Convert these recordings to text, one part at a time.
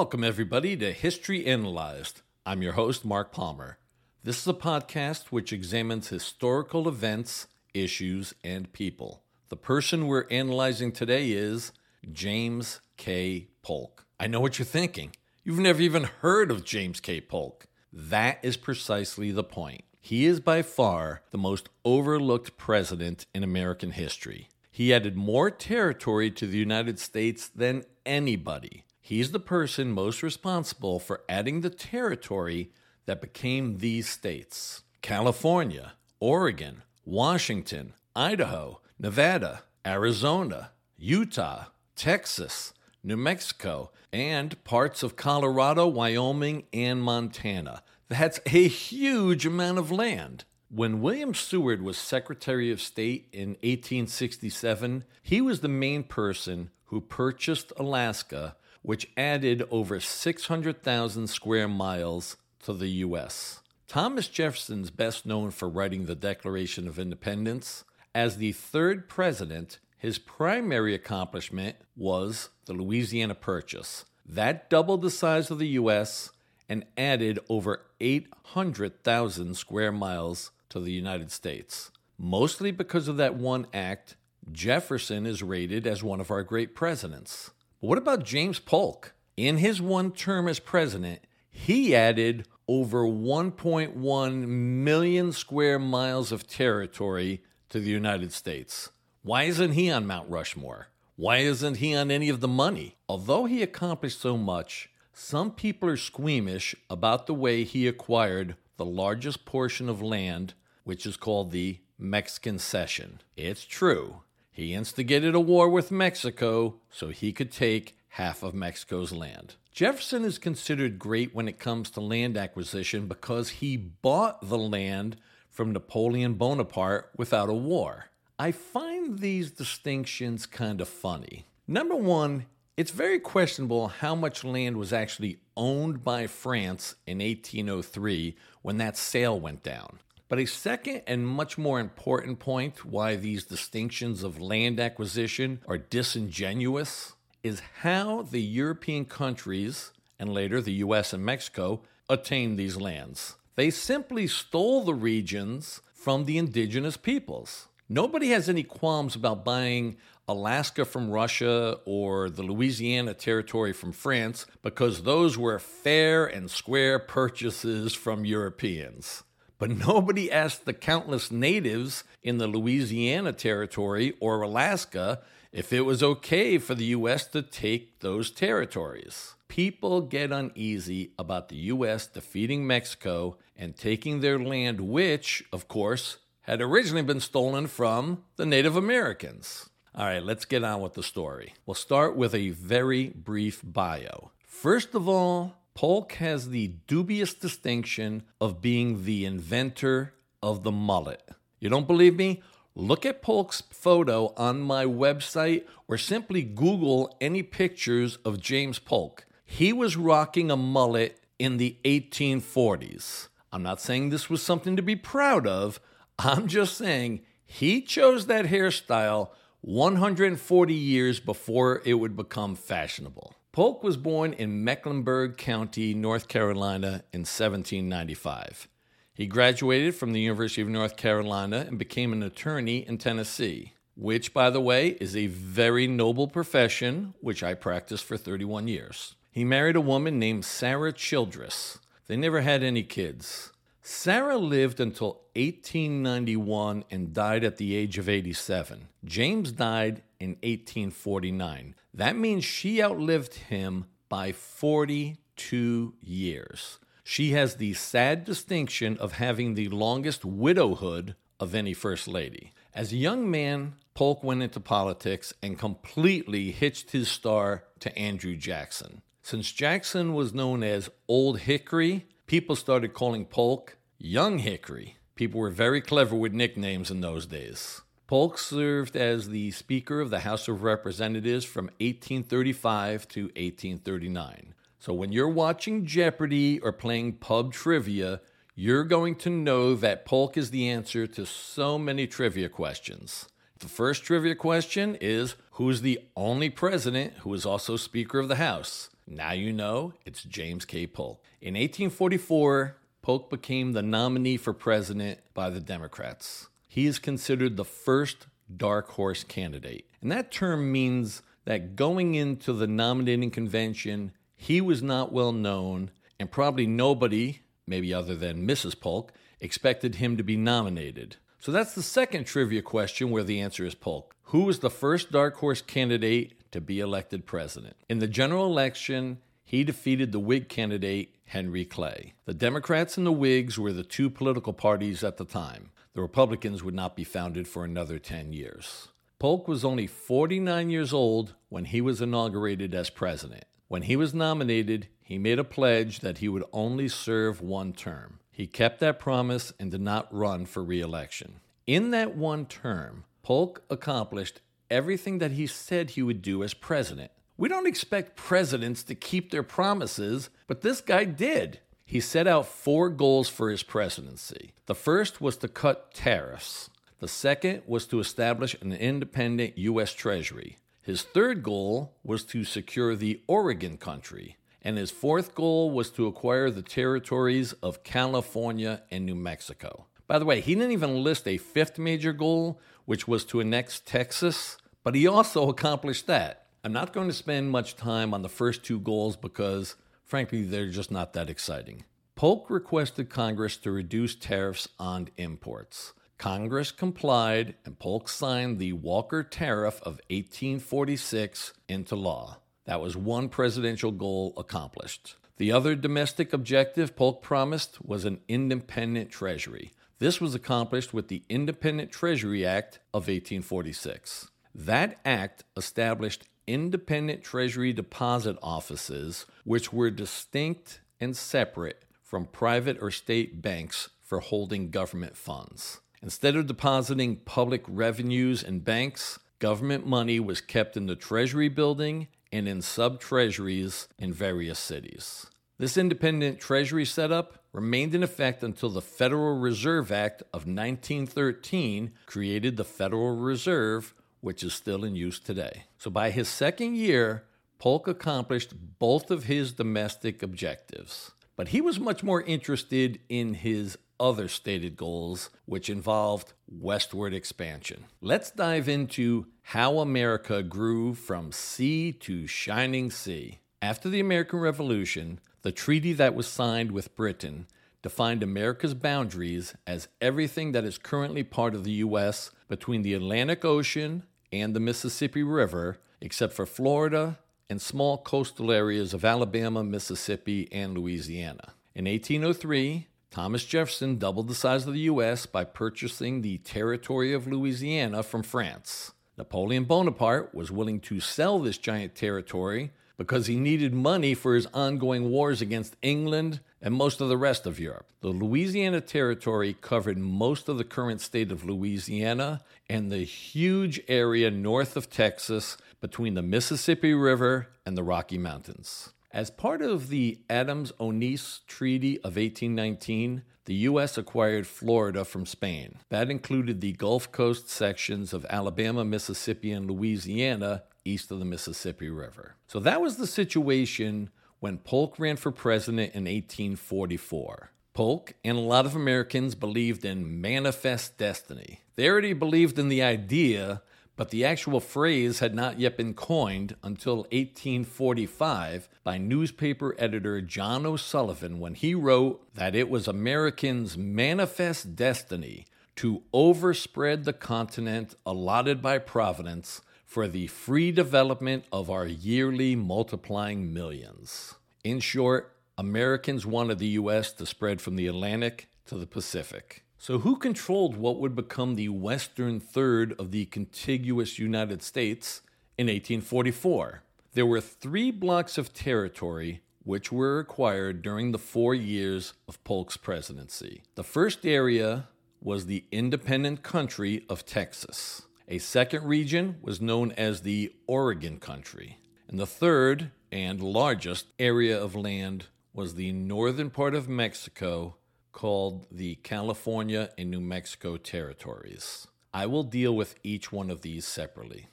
Welcome, everybody, to History Analyzed. I'm your host, Mark Palmer. This is a podcast which examines historical events, issues, and people. The person we're analyzing today is James K. Polk. I know what you're thinking. You've never even heard of James K. Polk. That is precisely the point. He is by far the most overlooked president in American history. He added more territory to the United States than anybody. He's the person most responsible for adding the territory that became these states California, Oregon, Washington, Idaho, Nevada, Arizona, Utah, Texas, New Mexico, and parts of Colorado, Wyoming, and Montana. That's a huge amount of land. When William Seward was Secretary of State in 1867, he was the main person who purchased Alaska, which added over 600,000 square miles to the U.S. Thomas Jefferson's best known for writing the Declaration of Independence. As the third president, his primary accomplishment was the Louisiana Purchase. That doubled the size of the U.S and added over 800,000 square miles to the United States. Mostly because of that one act, Jefferson is rated as one of our great presidents. What about James Polk? In his one term as president, he added over 1.1 million square miles of territory to the United States. Why isn't he on Mount Rushmore? Why isn't he on any of the money? Although he accomplished so much, some people are squeamish about the way he acquired the largest portion of land, which is called the Mexican Cession. It's true. He instigated a war with Mexico so he could take half of Mexico's land. Jefferson is considered great when it comes to land acquisition because he bought the land from Napoleon Bonaparte without a war. I find these distinctions kind of funny. Number one, it's very questionable how much land was actually owned by France in 1803 when that sale went down. But a second and much more important point why these distinctions of land acquisition are disingenuous is how the European countries, and later the US and Mexico, attained these lands. They simply stole the regions from the indigenous peoples. Nobody has any qualms about buying Alaska from Russia or the Louisiana Territory from France because those were fair and square purchases from Europeans. But nobody asked the countless natives in the Louisiana Territory or Alaska if it was okay for the U.S. to take those territories. People get uneasy about the U.S. defeating Mexico and taking their land, which, of course, had originally been stolen from the Native Americans. All right, let's get on with the story. We'll start with a very brief bio. First of all, Polk has the dubious distinction of being the inventor of the mullet. You don't believe me? Look at Polk's photo on my website or simply Google any pictures of James Polk. He was rocking a mullet in the 1840s. I'm not saying this was something to be proud of. I'm just saying he chose that hairstyle 140 years before it would become fashionable. Polk was born in Mecklenburg County, North Carolina in 1795. He graduated from the University of North Carolina and became an attorney in Tennessee, which, by the way, is a very noble profession, which I practiced for 31 years. He married a woman named Sarah Childress. They never had any kids. Sarah lived until 1891 and died at the age of 87. James died in 1849. That means she outlived him by 42 years. She has the sad distinction of having the longest widowhood of any First Lady. As a young man, Polk went into politics and completely hitched his star to Andrew Jackson. Since Jackson was known as Old Hickory, people started calling Polk Young Hickory. People were very clever with nicknames in those days. Polk served as the Speaker of the House of Representatives from 1835 to 1839. So when you're watching Jeopardy or playing pub trivia, you're going to know that Polk is the answer to so many trivia questions. The first trivia question is Who's the only president who is also Speaker of the House? Now you know it's James K. Polk. In 1844, Polk became the nominee for president by the Democrats. He is considered the first dark horse candidate. And that term means that going into the nominating convention, he was not well known, and probably nobody, maybe other than Mrs. Polk, expected him to be nominated. So that's the second trivia question where the answer is Polk. Who was the first dark horse candidate to be elected president? In the general election, he defeated the Whig candidate Henry Clay. The Democrats and the Whigs were the two political parties at the time. The Republicans would not be founded for another 10 years. Polk was only 49 years old when he was inaugurated as president. When he was nominated, he made a pledge that he would only serve one term. He kept that promise and did not run for re election. In that one term, Polk accomplished everything that he said he would do as president. We don't expect presidents to keep their promises, but this guy did. He set out four goals for his presidency. The first was to cut tariffs. The second was to establish an independent U.S. Treasury. His third goal was to secure the Oregon Country. And his fourth goal was to acquire the territories of California and New Mexico. By the way, he didn't even list a fifth major goal, which was to annex Texas, but he also accomplished that. I'm not going to spend much time on the first two goals because, frankly, they're just not that exciting. Polk requested Congress to reduce tariffs on imports. Congress complied, and Polk signed the Walker Tariff of 1846 into law. That was one presidential goal accomplished. The other domestic objective Polk promised was an independent treasury. This was accomplished with the Independent Treasury Act of 1846. That act established independent Treasury deposit offices, which were distinct and separate from private or state banks for holding government funds. Instead of depositing public revenues in banks, government money was kept in the Treasury building and in sub treasuries in various cities. This independent Treasury setup remained in effect until the Federal Reserve Act of 1913 created the Federal Reserve, which is still in use today. So by his second year, Polk accomplished both of his domestic objectives. But he was much more interested in his other stated goals, which involved westward expansion. Let's dive into how America grew from sea to shining sea. After the American Revolution, the treaty that was signed with Britain defined America's boundaries as everything that is currently part of the U.S. between the Atlantic Ocean and the Mississippi River, except for Florida and small coastal areas of Alabama, Mississippi, and Louisiana. In 1803, Thomas Jefferson doubled the size of the U.S. by purchasing the territory of Louisiana from France. Napoleon Bonaparte was willing to sell this giant territory because he needed money for his ongoing wars against England and most of the rest of Europe. The Louisiana Territory covered most of the current state of Louisiana and the huge area north of Texas between the Mississippi River and the Rocky Mountains. As part of the Adams Onis Treaty of 1819, the U.S. acquired Florida from Spain. That included the Gulf Coast sections of Alabama, Mississippi, and Louisiana east of the Mississippi River. So that was the situation when Polk ran for president in 1844. Polk and a lot of Americans believed in manifest destiny. They already believed in the idea but the actual phrase had not yet been coined until 1845 by newspaper editor John O'Sullivan when he wrote that it was Americans' manifest destiny to overspread the continent allotted by Providence for the free development of our yearly multiplying millions. In short, Americans wanted the U.S. to spread from the Atlantic to the Pacific. So, who controlled what would become the western third of the contiguous United States in 1844? There were three blocks of territory which were acquired during the four years of Polk's presidency. The first area was the independent country of Texas. A second region was known as the Oregon Country. And the third and largest area of land was the northern part of Mexico called the California and New Mexico territories. I will deal with each one of these separately.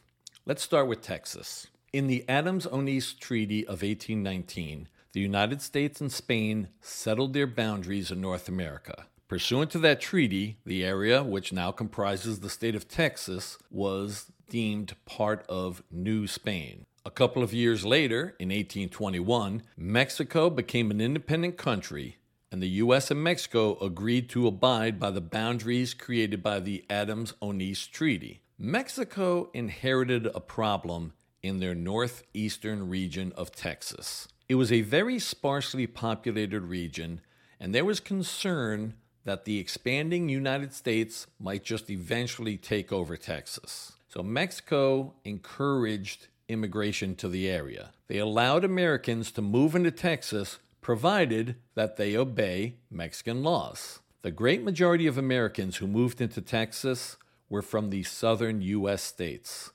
Let's start with Texas. In the Adams-Onís Treaty of 1819, the United States and Spain settled their boundaries in North America. Pursuant to that treaty, the area, which now comprises the state of Texas, was deemed part of New Spain. A couple of years later, in 1821, Mexico became an independent country, and the U.S. and Mexico agreed to abide by the boundaries created by the Adams Onís Treaty. Mexico inherited a problem in their northeastern region of Texas. It was a very sparsely populated region, and there was concern that the expanding United States might just eventually take over Texas. So Mexico encouraged immigration to the area. They allowed Americans to move into Texas provided that they obey Mexican laws. The great majority of Americans who moved into Texas were from the southern U.S. states.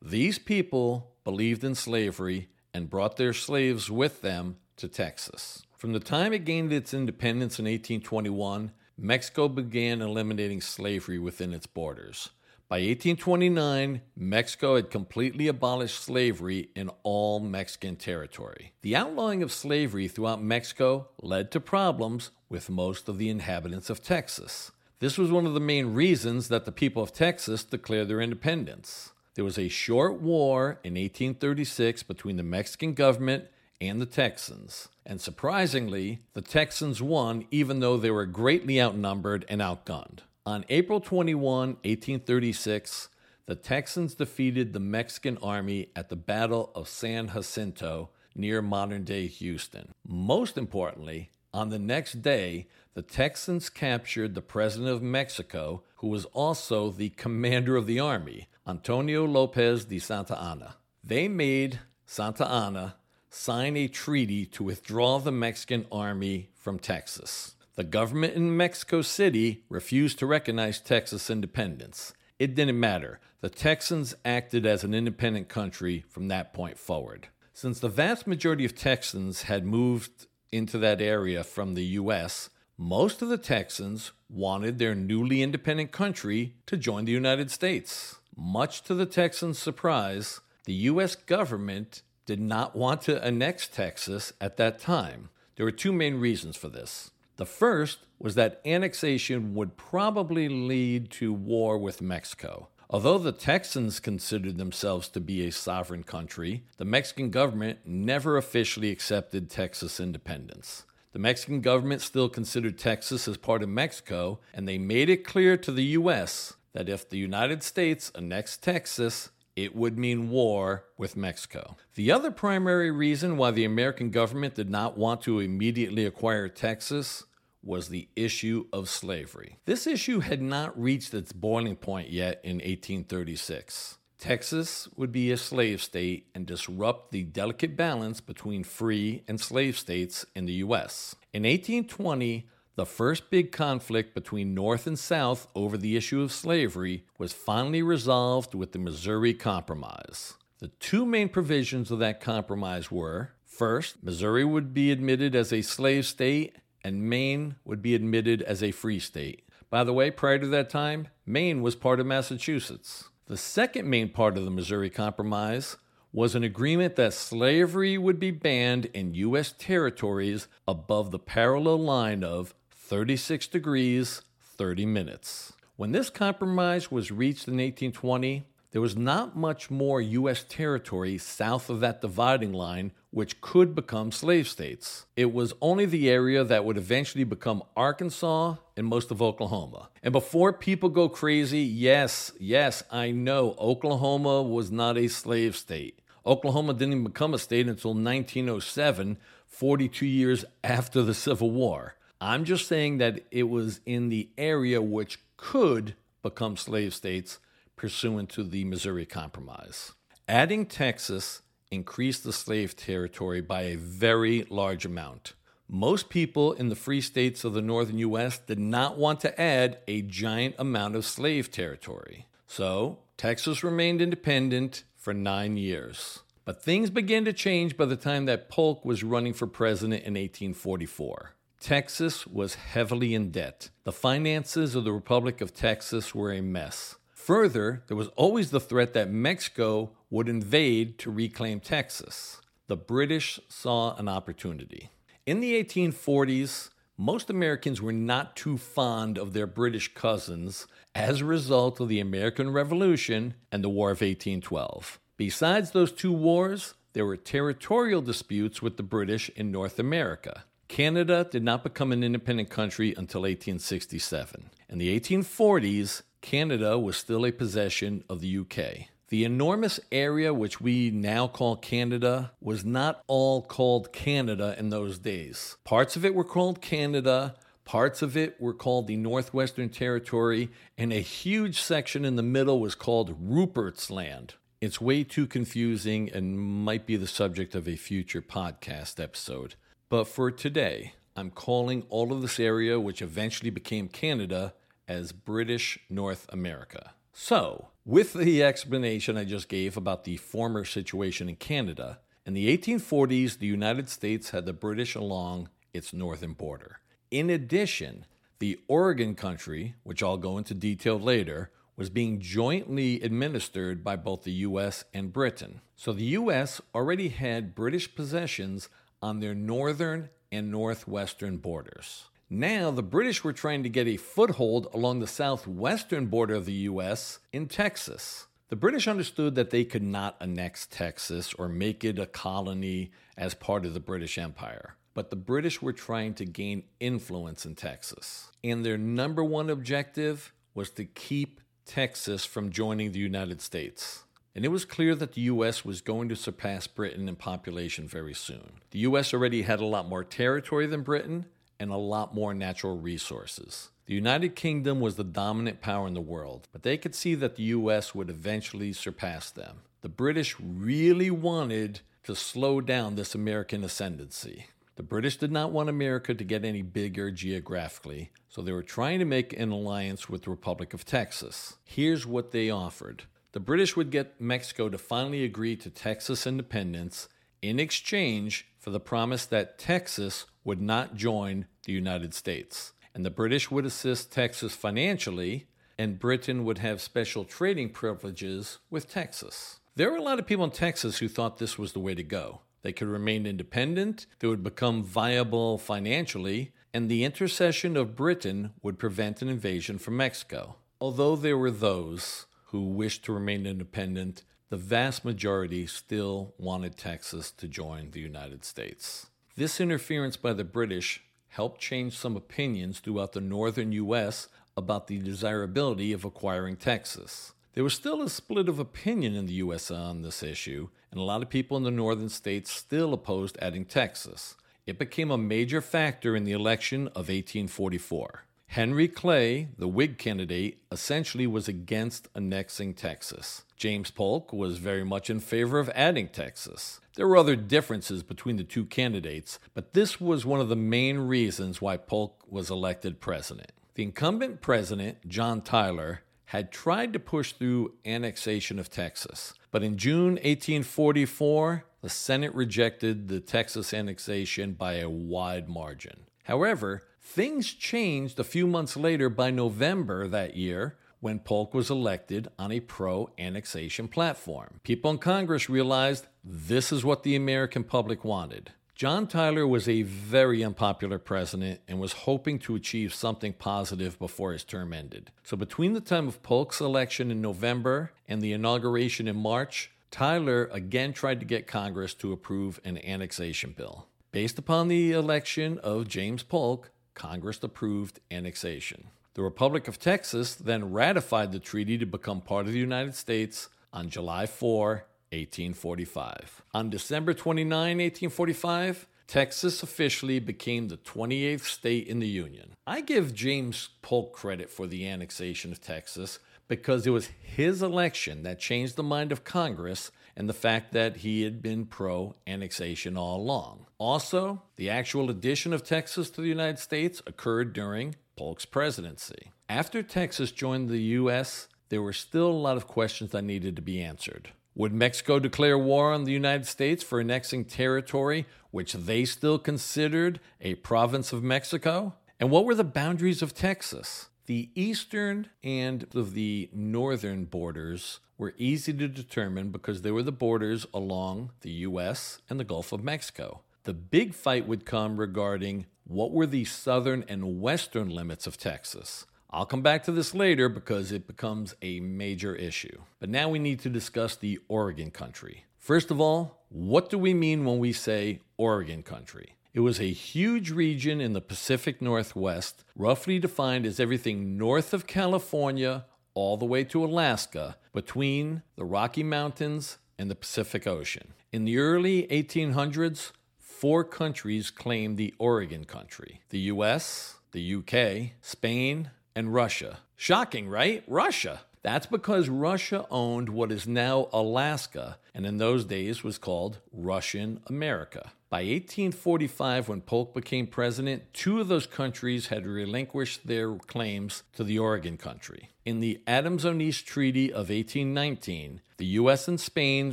These people believed in slavery and brought their slaves with them to Texas. From the time it gained its independence in 1821, Mexico began eliminating slavery within its borders. By 1829, Mexico had completely abolished slavery in all Mexican territory. The outlawing of slavery throughout Mexico led to problems with most of the inhabitants of Texas. This was one of the main reasons that the people of Texas declared their independence. There was a short war in 1836 between the Mexican government and the Texans. And surprisingly, the Texans won even though they were greatly outnumbered and outgunned. On April 21, 1836, the Texans defeated the Mexican army at the Battle of San Jacinto near modern day Houston. Most importantly, on the next day, the Texans captured the president of Mexico, who was also the commander of the army, Antonio Lopez de Santa Anna. They made Santa Anna sign a treaty to withdraw the Mexican army from Texas. The government in Mexico City refused to recognize Texas independence. It didn't matter. The Texans acted as an independent country from that point forward. Since the vast majority of Texans had moved into that area from the U.S., most of the Texans wanted their newly independent country to join the United States. Much to the Texans' surprise, the U.S. government did not want to annex Texas at that time. There were two main reasons for this. The first was that annexation would probably lead to war with Mexico. Although the Texans considered themselves to be a sovereign country, the Mexican government never officially accepted Texas independence. The Mexican government still considered Texas as part of Mexico, and they made it clear to the U.S. that if the United States annexed Texas, it would mean war with Mexico. The other primary reason why the American government did not want to immediately acquire Texas was the issue of slavery. This issue had not reached its boiling point yet in 1836. Texas would be a slave state and disrupt the delicate balance between free and slave states in the U.S. In 1820, the first big conflict between North and South over the issue of slavery was finally resolved with the Missouri Compromise. The two main provisions of that compromise were first, Missouri would be admitted as a slave state, and Maine would be admitted as a free state. By the way, prior to that time, Maine was part of Massachusetts. The second main part of the Missouri Compromise was an agreement that slavery would be banned in U.S. territories above the parallel line of 36 degrees, 30 minutes. When this compromise was reached in 1820, there was not much more U.S. territory south of that dividing line which could become slave states. It was only the area that would eventually become Arkansas and most of Oklahoma. And before people go crazy, yes, yes, I know Oklahoma was not a slave state. Oklahoma didn't become a state until 1907, 42 years after the Civil War. I'm just saying that it was in the area which could become slave states pursuant to the Missouri Compromise. Adding Texas increased the slave territory by a very large amount. Most people in the free states of the northern U.S. did not want to add a giant amount of slave territory. So, Texas remained independent for nine years. But things began to change by the time that Polk was running for president in 1844. Texas was heavily in debt. The finances of the Republic of Texas were a mess. Further, there was always the threat that Mexico would invade to reclaim Texas. The British saw an opportunity. In the 1840s, most Americans were not too fond of their British cousins as a result of the American Revolution and the War of 1812. Besides those two wars, there were territorial disputes with the British in North America. Canada did not become an independent country until 1867. In the 1840s, Canada was still a possession of the UK. The enormous area which we now call Canada was not all called Canada in those days. Parts of it were called Canada, parts of it were called the Northwestern Territory, and a huge section in the middle was called Rupert's Land. It's way too confusing and might be the subject of a future podcast episode. But for today, I'm calling all of this area, which eventually became Canada, as British North America. So, with the explanation I just gave about the former situation in Canada, in the 1840s, the United States had the British along its northern border. In addition, the Oregon country, which I'll go into detail later, was being jointly administered by both the US and Britain. So the US already had British possessions on their northern and northwestern borders. Now, the British were trying to get a foothold along the southwestern border of the U.S. in Texas. The British understood that they could not annex Texas or make it a colony as part of the British Empire. But the British were trying to gain influence in Texas. And their number one objective was to keep Texas from joining the United States. And it was clear that the U.S. was going to surpass Britain in population very soon. The U.S. already had a lot more territory than Britain, and a lot more natural resources. The United Kingdom was the dominant power in the world, but they could see that the US would eventually surpass them. The British really wanted to slow down this American ascendancy. The British did not want America to get any bigger geographically, so they were trying to make an alliance with the Republic of Texas. Here's what they offered the British would get Mexico to finally agree to Texas independence in exchange for the promise that Texas would not join the United States. And the British would assist Texas financially, and Britain would have special trading privileges with Texas. There were a lot of people in Texas who thought this was the way to go. They could remain independent, they would become viable financially, and the intercession of Britain would prevent an invasion from Mexico. Although there were those who wished to remain independent, the vast majority still wanted Texas to join the United States. This interference by the British helped change some opinions throughout the northern U.S. about the desirability of acquiring Texas. There was still a split of opinion in the U.S. on this issue, and a lot of people in the northern states still opposed adding Texas. It became a major factor in the election of 1844. Henry Clay, the Whig candidate, essentially was against annexing Texas. James Polk was very much in favor of adding Texas. There were other differences between the two candidates, but this was one of the main reasons why Polk was elected president. The incumbent president, John Tyler, had tried to push through annexation of Texas, but in June 1844, the Senate rejected the Texas annexation by a wide margin. However, things changed a few months later by November that year when Polk was elected on a pro annexation platform. People in Congress realized this is what the American public wanted. John Tyler was a very unpopular president and was hoping to achieve something positive before his term ended. So, between the time of Polk's election in November and the inauguration in March, Tyler again tried to get Congress to approve an annexation bill. Based upon the election of James Polk, Congress approved annexation. The Republic of Texas then ratified the treaty to become part of the United States on July 4, 1845. On December 29, 1845, Texas officially became the 28th state in the Union. I give James Polk credit for the annexation of Texas because it was his election that changed the mind of Congress and the fact that he had been pro annexation all along. Also, the actual addition of Texas to the United States occurred during Polk's presidency. After Texas joined the U.S., there were still a lot of questions that needed to be answered. Would Mexico declare war on the United States for annexing territory which they still considered a province of Mexico? And what were the boundaries of Texas? The eastern and the northern borders were easy to determine because they were the borders along the U.S. and the Gulf of Mexico. The big fight would come regarding what were the southern and western limits of Texas. I'll come back to this later because it becomes a major issue. But now we need to discuss the Oregon country. First of all, what do we mean when we say Oregon country? It was a huge region in the Pacific Northwest, roughly defined as everything north of California all the way to Alaska, between the Rocky Mountains and the Pacific Ocean. In the early 1800s, four countries claimed the Oregon country the US, the UK, Spain, and Russia. Shocking, right? Russia. That's because Russia owned what is now Alaska, and in those days was called Russian America. By 1845, when Polk became president, two of those countries had relinquished their claims to the Oregon country. In the Adams-Onís Treaty of 1819, the U.S. and Spain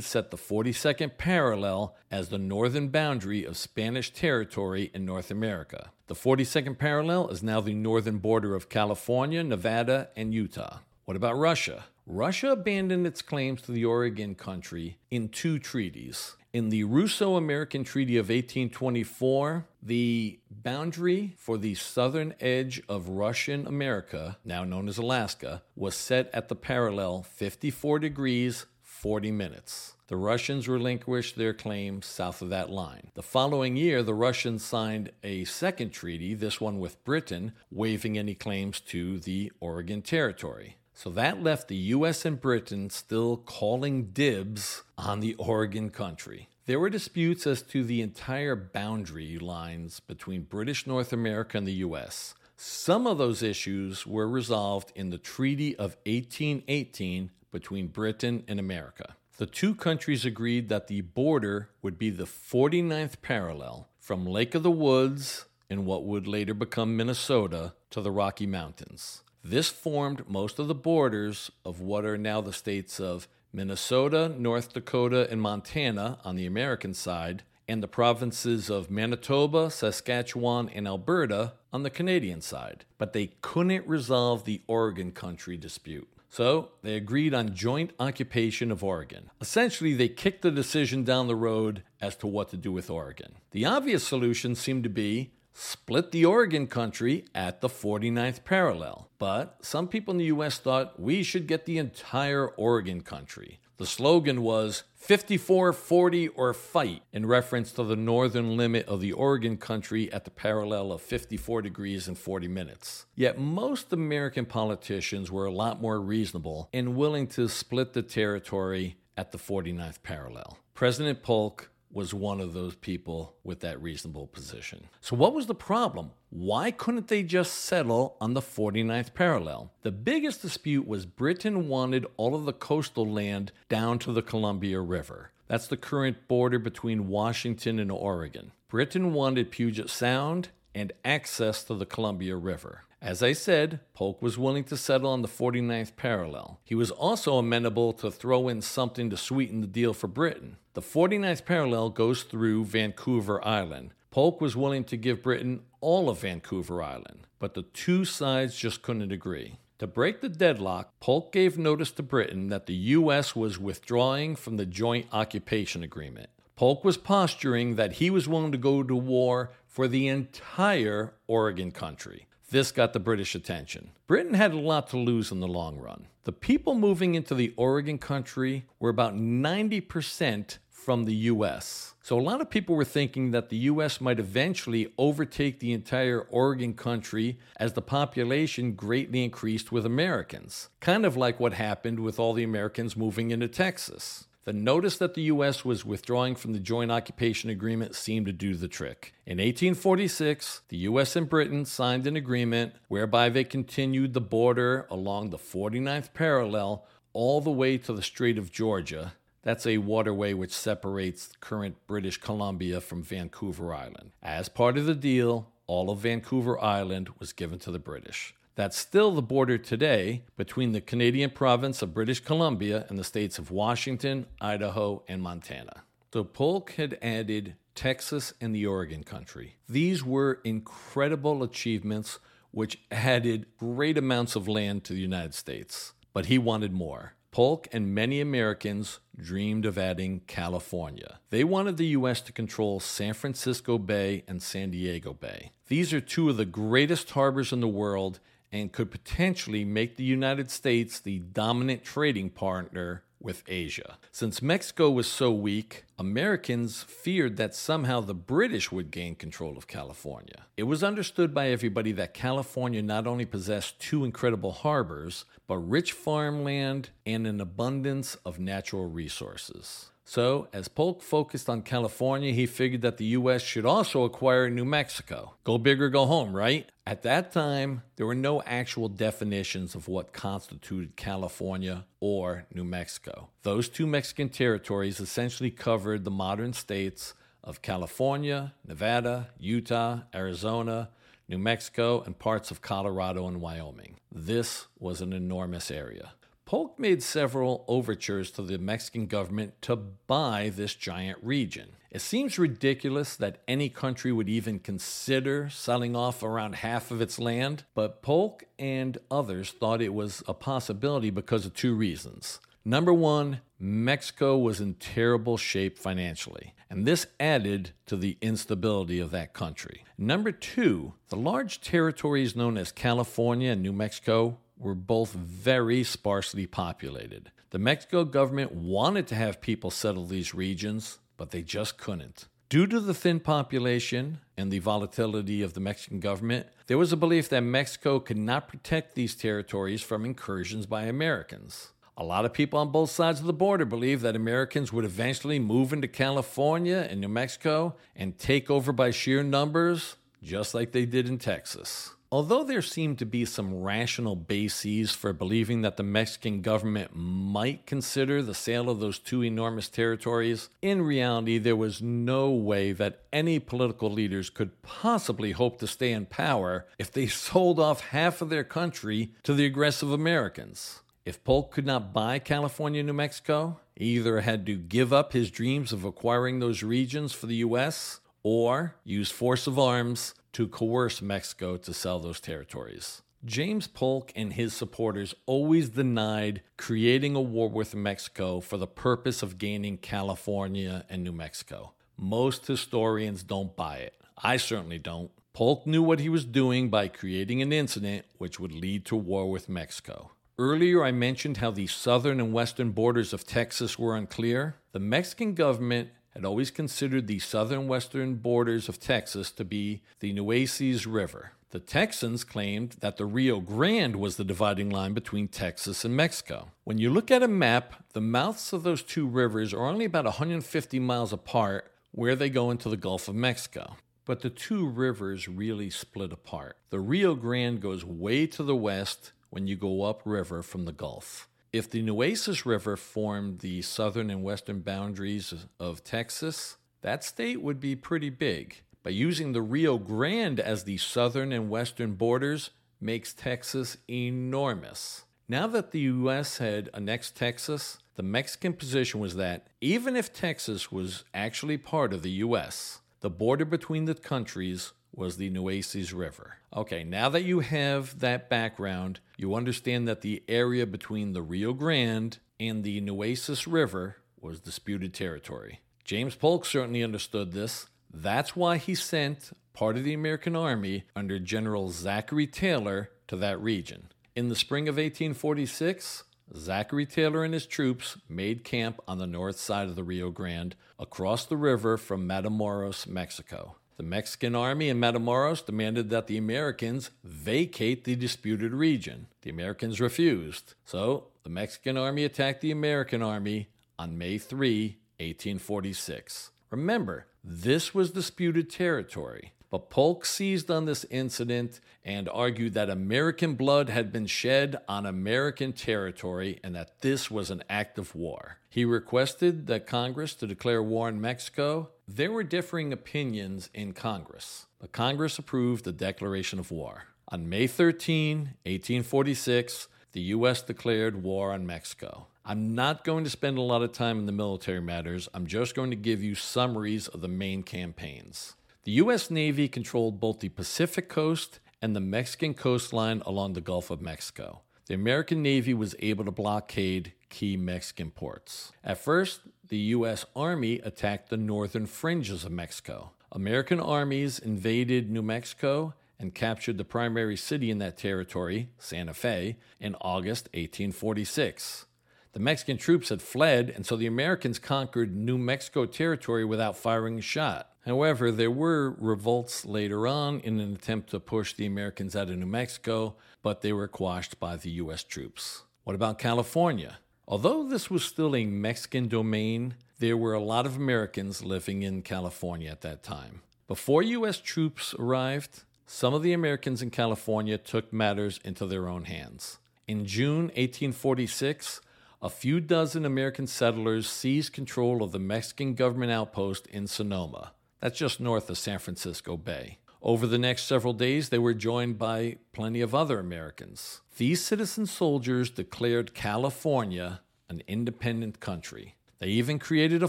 set the 42nd parallel as the northern boundary of Spanish territory in North America. The 42nd parallel is now the northern border of California, Nevada, and Utah. What about Russia? Russia abandoned its claims to the Oregon country in two treaties. In the Russo American Treaty of 1824, the boundary for the southern edge of Russian America, now known as Alaska, was set at the parallel 54 degrees 40 minutes. The Russians relinquished their claim south of that line. The following year, the Russians signed a second treaty, this one with Britain, waiving any claims to the Oregon Territory. So that left the US and Britain still calling dibs on the Oregon country. There were disputes as to the entire boundary lines between British North America and the US. Some of those issues were resolved in the Treaty of 1818 between Britain and America. The two countries agreed that the border would be the 49th parallel from Lake of the Woods in what would later become Minnesota to the Rocky Mountains. This formed most of the borders of what are now the states of Minnesota, North Dakota, and Montana on the American side, and the provinces of Manitoba, Saskatchewan, and Alberta on the Canadian side. But they couldn't resolve the Oregon country dispute. So they agreed on joint occupation of Oregon. Essentially, they kicked the decision down the road as to what to do with Oregon. The obvious solution seemed to be split the Oregon country at the 49th parallel. But some people in the US thought we should get the entire Oregon country. The slogan was 54 40 or fight in reference to the northern limit of the Oregon country at the parallel of 54 degrees and 40 minutes. Yet most American politicians were a lot more reasonable and willing to split the territory at the 49th parallel. President Polk was one of those people with that reasonable position. So, what was the problem? Why couldn't they just settle on the 49th parallel? The biggest dispute was Britain wanted all of the coastal land down to the Columbia River. That's the current border between Washington and Oregon. Britain wanted Puget Sound and access to the Columbia River. As I said, Polk was willing to settle on the 49th parallel. He was also amenable to throw in something to sweeten the deal for Britain. The 49th parallel goes through Vancouver Island. Polk was willing to give Britain all of Vancouver Island, but the two sides just couldn't agree. To break the deadlock, Polk gave notice to Britain that the U.S. was withdrawing from the Joint Occupation Agreement. Polk was posturing that he was willing to go to war for the entire Oregon country. This got the British attention. Britain had a lot to lose in the long run. The people moving into the Oregon country were about 90% from the US. So a lot of people were thinking that the US might eventually overtake the entire Oregon country as the population greatly increased with Americans. Kind of like what happened with all the Americans moving into Texas. The notice that the U.S. was withdrawing from the Joint Occupation Agreement seemed to do the trick. In 1846, the U.S. and Britain signed an agreement whereby they continued the border along the 49th parallel all the way to the Strait of Georgia. That's a waterway which separates current British Columbia from Vancouver Island. As part of the deal, all of Vancouver Island was given to the British. That's still the border today between the Canadian province of British Columbia and the states of Washington, Idaho, and Montana. So Polk had added Texas and the Oregon country. These were incredible achievements which added great amounts of land to the United States. But he wanted more. Polk and many Americans dreamed of adding California. They wanted the U.S. to control San Francisco Bay and San Diego Bay. These are two of the greatest harbors in the world and could potentially make the United States the dominant trading partner with Asia. Since Mexico was so weak, Americans feared that somehow the British would gain control of California. It was understood by everybody that California not only possessed two incredible harbors, but rich farmland and an abundance of natural resources. So, as Polk focused on California, he figured that the U.S. should also acquire New Mexico. Go big or go home, right? At that time, there were no actual definitions of what constituted California or New Mexico. Those two Mexican territories essentially covered the modern states of California, Nevada, Utah, Arizona, New Mexico, and parts of Colorado and Wyoming. This was an enormous area. Polk made several overtures to the Mexican government to buy this giant region. It seems ridiculous that any country would even consider selling off around half of its land, but Polk and others thought it was a possibility because of two reasons. Number one, Mexico was in terrible shape financially, and this added to the instability of that country. Number two, the large territories known as California and New Mexico were both very sparsely populated. The Mexico government wanted to have people settle these regions, but they just couldn't. Due to the thin population and the volatility of the Mexican government, there was a belief that Mexico could not protect these territories from incursions by Americans. A lot of people on both sides of the border believe that Americans would eventually move into California and New Mexico and take over by sheer numbers, just like they did in Texas. Although there seemed to be some rational bases for believing that the Mexican government might consider the sale of those two enormous territories, in reality, there was no way that any political leaders could possibly hope to stay in power if they sold off half of their country to the aggressive Americans. If Polk could not buy California, New Mexico, he either had to give up his dreams of acquiring those regions for the U.S. or use force of arms to coerce Mexico to sell those territories. James Polk and his supporters always denied creating a war with Mexico for the purpose of gaining California and New Mexico. Most historians don't buy it. I certainly don't. Polk knew what he was doing by creating an incident which would lead to war with Mexico. Earlier, I mentioned how the southern and western borders of Texas were unclear. The Mexican government had always considered the southern western borders of Texas to be the Nueces River. The Texans claimed that the Rio Grande was the dividing line between Texas and Mexico. When you look at a map, the mouths of those two rivers are only about 150 miles apart where they go into the Gulf of Mexico. But the two rivers really split apart. The Rio Grande goes way to the west when you go upriver from the Gulf. If the Nueces River formed the southern and western boundaries of Texas, that state would be pretty big. By using the Rio Grande as the southern and western borders makes Texas enormous. Now that the U.S. had annexed Texas, the Mexican position was that even if Texas was actually part of the U.S., the border between the countries was the Nueces River. Okay, now that you have that background, you understand that the area between the Rio Grande and the Nueces River was disputed territory. James Polk certainly understood this. That's why he sent part of the American Army under General Zachary Taylor to that region. In the spring of 1846, Zachary Taylor and his troops made camp on the north side of the Rio Grande across the river from Matamoros, Mexico. The Mexican army in Matamoros demanded that the Americans vacate the disputed region. The Americans refused. So the Mexican army attacked the American army on May 3, 1846. Remember, this was disputed territory. But Polk seized on this incident and argued that American blood had been shed on American territory and that this was an act of war. He requested that Congress to declare war on Mexico. There were differing opinions in Congress, but Congress approved the declaration of war. On May 13, 1846, the U.S. declared war on Mexico. I'm not going to spend a lot of time in the military matters. I'm just going to give you summaries of the main campaigns. The U.S. Navy controlled both the Pacific coast and the Mexican coastline along the Gulf of Mexico. The American Navy was able to blockade key Mexican ports. At first, the U.S. Army attacked the northern fringes of Mexico. American armies invaded New Mexico and captured the primary city in that territory, Santa Fe, in August 1846. The Mexican troops had fled, and so the Americans conquered New Mexico territory without firing a shot. However, there were revolts later on in an attempt to push the Americans out of New Mexico, but they were quashed by the U.S. troops. What about California? Although this was still a Mexican domain, there were a lot of Americans living in California at that time. Before U.S. troops arrived, some of the Americans in California took matters into their own hands. In June 1846, a few dozen American settlers seized control of the Mexican government outpost in Sonoma. That's just north of San Francisco Bay. Over the next several days, they were joined by plenty of other Americans. These citizen soldiers declared California an independent country. They even created a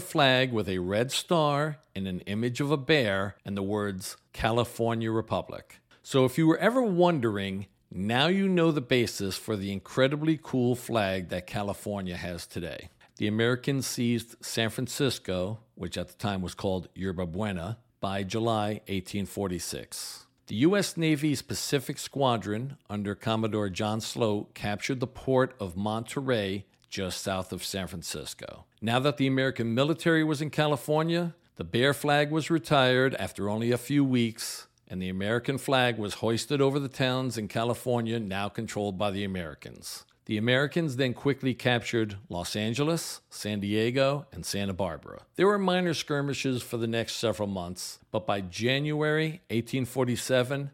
flag with a red star and an image of a bear and the words California Republic. So if you were ever wondering now you know the basis for the incredibly cool flag that California has today. The Americans seized San Francisco, which at the time was called Yerba Buena, by July 1846. The U.S. Navy's Pacific Squadron, under Commodore John Sloat, captured the port of Monterey just south of San Francisco. Now that the American military was in California, the Bear flag was retired after only a few weeks, and the American flag was hoisted over the towns in California now controlled by the Americans. The Americans then quickly captured Los Angeles, San Diego, and Santa Barbara. There were minor skirmishes for the next several months, but by January 1847,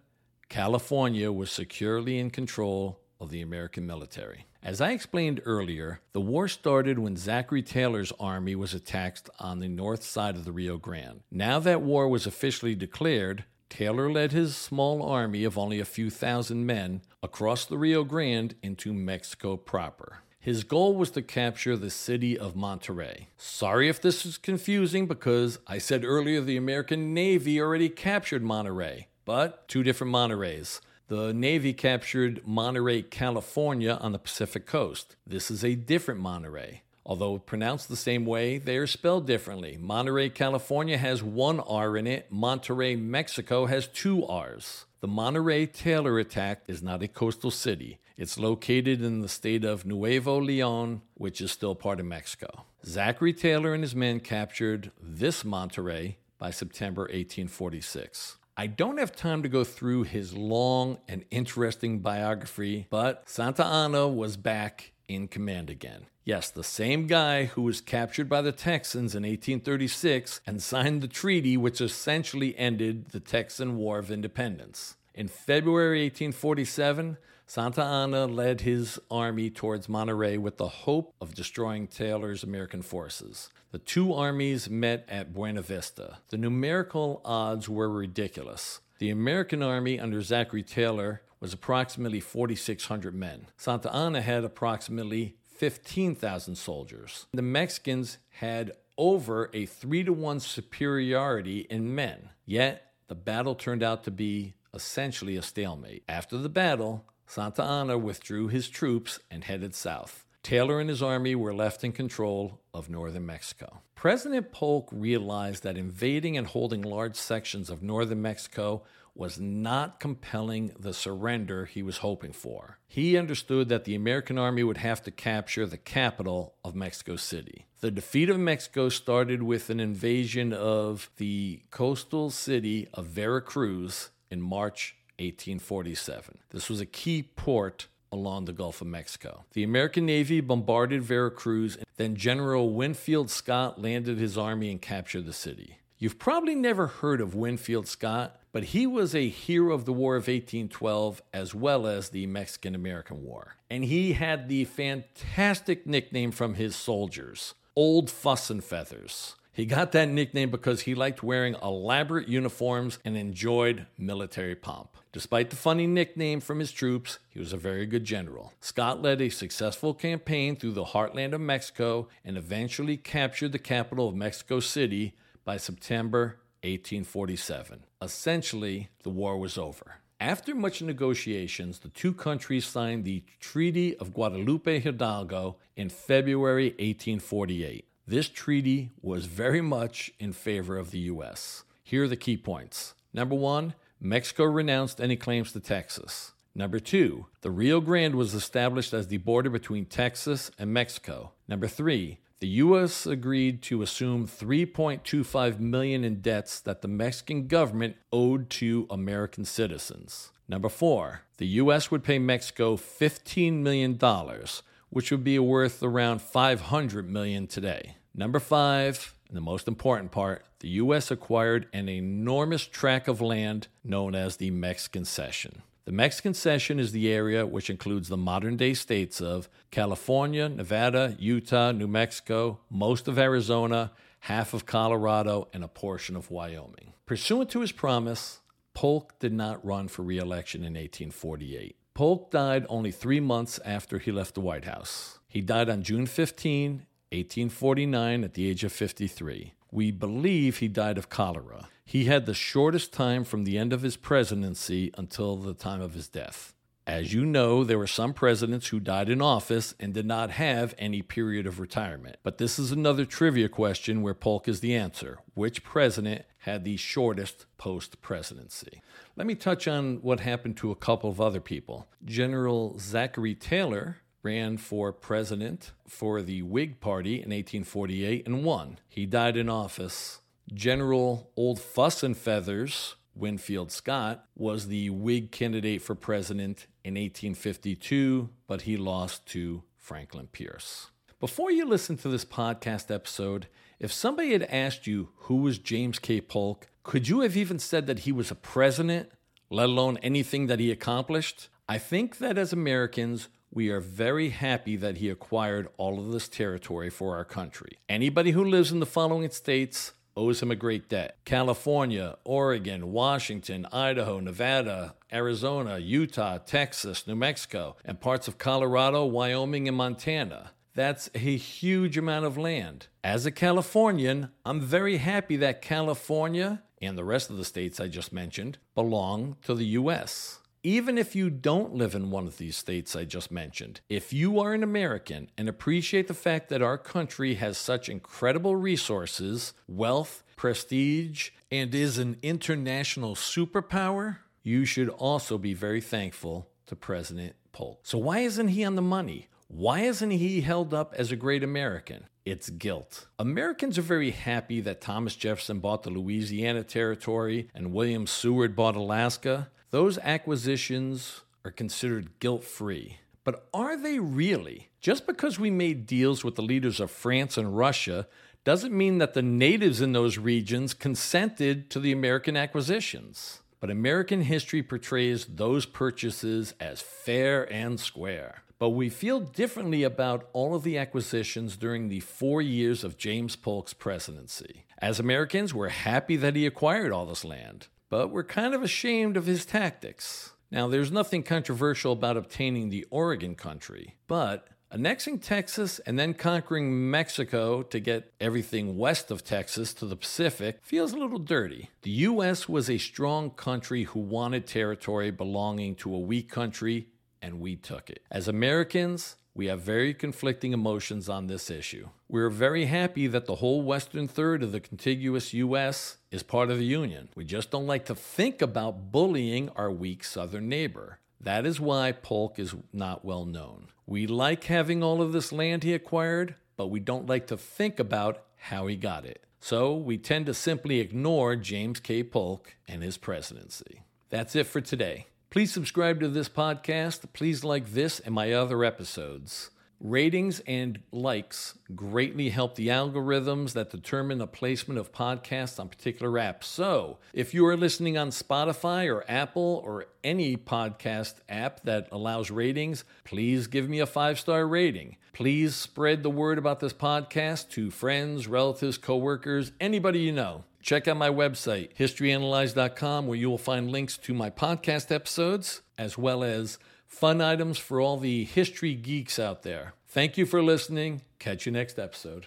California was securely in control of the American military. As I explained earlier, the war started when Zachary Taylor's army was attacked on the north side of the Rio Grande. Now that war was officially declared, Taylor led his small army of only a few thousand men across the Rio Grande into Mexico proper. His goal was to capture the city of Monterrey. Sorry if this is confusing because I said earlier the American Navy already captured Monterey, but two different Montereys. The Navy captured Monterey, California on the Pacific coast. This is a different Monterey. Although pronounced the same way, they are spelled differently. Monterey, California has one R in it. Monterrey, Mexico has two R's. The Monterrey Taylor attack is not a coastal city. It's located in the state of Nuevo Leon, which is still part of Mexico. Zachary Taylor and his men captured this Monterrey by September 1846. I don't have time to go through his long and interesting biography, but Santa Anna was back in command again. Yes, the same guy who was captured by the Texans in 1836 and signed the treaty which essentially ended the Texan War of Independence. In February 1847, Santa Anna led his army towards Monterrey with the hope of destroying Taylor's American forces. The two armies met at Buena Vista. The numerical odds were ridiculous. The American army under Zachary Taylor was approximately 4,600 men. Santa Anna had approximately 15,000 soldiers. The Mexicans had over a 3 to 1 superiority in men. Yet, the battle turned out to be essentially a stalemate. After the battle, Santa Anna withdrew his troops and headed south. Taylor and his army were left in control of northern Mexico. President Polk realized that invading and holding large sections of northern Mexico was not compelling the surrender he was hoping for. He understood that the American army would have to capture the capital of Mexico City. The defeat of Mexico started with an invasion of the coastal city of Veracruz in March 1847. This was a key port along the Gulf of Mexico. The American Navy bombarded Veracruz, then General Winfield Scott landed his army and captured the city. You've probably never heard of Winfield Scott, but he was a hero of the War of 1812 as well as the Mexican American War. And he had the fantastic nickname from his soldiers Old Fuss and Feathers. He got that nickname because he liked wearing elaborate uniforms and enjoyed military pomp. Despite the funny nickname from his troops, he was a very good general. Scott led a successful campaign through the heartland of Mexico and eventually captured the capital of Mexico City by September 1847. Essentially, the war was over. After much negotiations, the two countries signed the Treaty of Guadalupe Hidalgo in February 1848. This treaty was very much in favor of the U.S. Here are the key points. Number one, Mexico renounced any claims to Texas. Number two, the Rio Grande was established as the border between Texas and Mexico. Number three, the U.S. agreed to assume 3.25 million in debts that the Mexican government owed to American citizens. Number four, the U.S. would pay Mexico 15 million dollars, which would be worth around 500 million today. Number five, and the most important part, the U.S. acquired an enormous tract of land known as the Mexican Cession. The Mexican Cession is the area which includes the modern day states of California, Nevada, Utah, New Mexico, most of Arizona, half of Colorado, and a portion of Wyoming. Pursuant to his promise, Polk did not run for re election in 1848. Polk died only three months after he left the White House. He died on June 15, 1849, at the age of 53. We believe he died of cholera. He had the shortest time from the end of his presidency until the time of his death. As you know, there were some presidents who died in office and did not have any period of retirement. But this is another trivia question where Polk is the answer. Which president had the shortest post presidency? Let me touch on what happened to a couple of other people. General Zachary Taylor ran for president for the Whig Party in 1848 and won. He died in office. General Old Fuss and Feathers, Winfield Scott, was the Whig candidate for president in 1852, but he lost to Franklin Pierce. Before you listen to this podcast episode, if somebody had asked you who was James K. Polk, could you have even said that he was a president, let alone anything that he accomplished? I think that as Americans, we are very happy that he acquired all of this territory for our country. Anybody who lives in the following states owes him a great debt California, Oregon, Washington, Idaho, Nevada, Arizona, Utah, Texas, New Mexico, and parts of Colorado, Wyoming, and Montana. That's a huge amount of land. As a Californian, I'm very happy that California and the rest of the states I just mentioned belong to the U.S. Even if you don't live in one of these states I just mentioned, if you are an American and appreciate the fact that our country has such incredible resources, wealth, prestige, and is an international superpower, you should also be very thankful to President Polk. So, why isn't he on the money? Why isn't he held up as a great American? It's guilt. Americans are very happy that Thomas Jefferson bought the Louisiana Territory and William Seward bought Alaska. Those acquisitions are considered guilt free. But are they really? Just because we made deals with the leaders of France and Russia doesn't mean that the natives in those regions consented to the American acquisitions. But American history portrays those purchases as fair and square. But we feel differently about all of the acquisitions during the four years of James Polk's presidency. As Americans, we're happy that he acquired all this land but we're kind of ashamed of his tactics. Now, there's nothing controversial about obtaining the Oregon country, but annexing Texas and then conquering Mexico to get everything west of Texas to the Pacific feels a little dirty. The U.S. was a strong country who wanted territory belonging to a weak country, and we took it. As Americans, we have very conflicting emotions on this issue. We're very happy that the whole western third of the contiguous U.S. is part of the Union. We just don't like to think about bullying our weak southern neighbor. That is why Polk is not well known. We like having all of this land he acquired, but we don't like to think about how he got it. So we tend to simply ignore James K. Polk and his presidency. That's it for today. Please subscribe to this podcast. Please like this and my other episodes. Ratings and likes greatly help the algorithms that determine the placement of podcasts on particular apps. So, if you are listening on Spotify or Apple or any podcast app that allows ratings, please give me a five star rating. Please spread the word about this podcast to friends, relatives, coworkers, anybody you know. Check out my website, historyanalyzed.com, where you will find links to my podcast episodes as well as fun items for all the history geeks out there. Thank you for listening. Catch you next episode.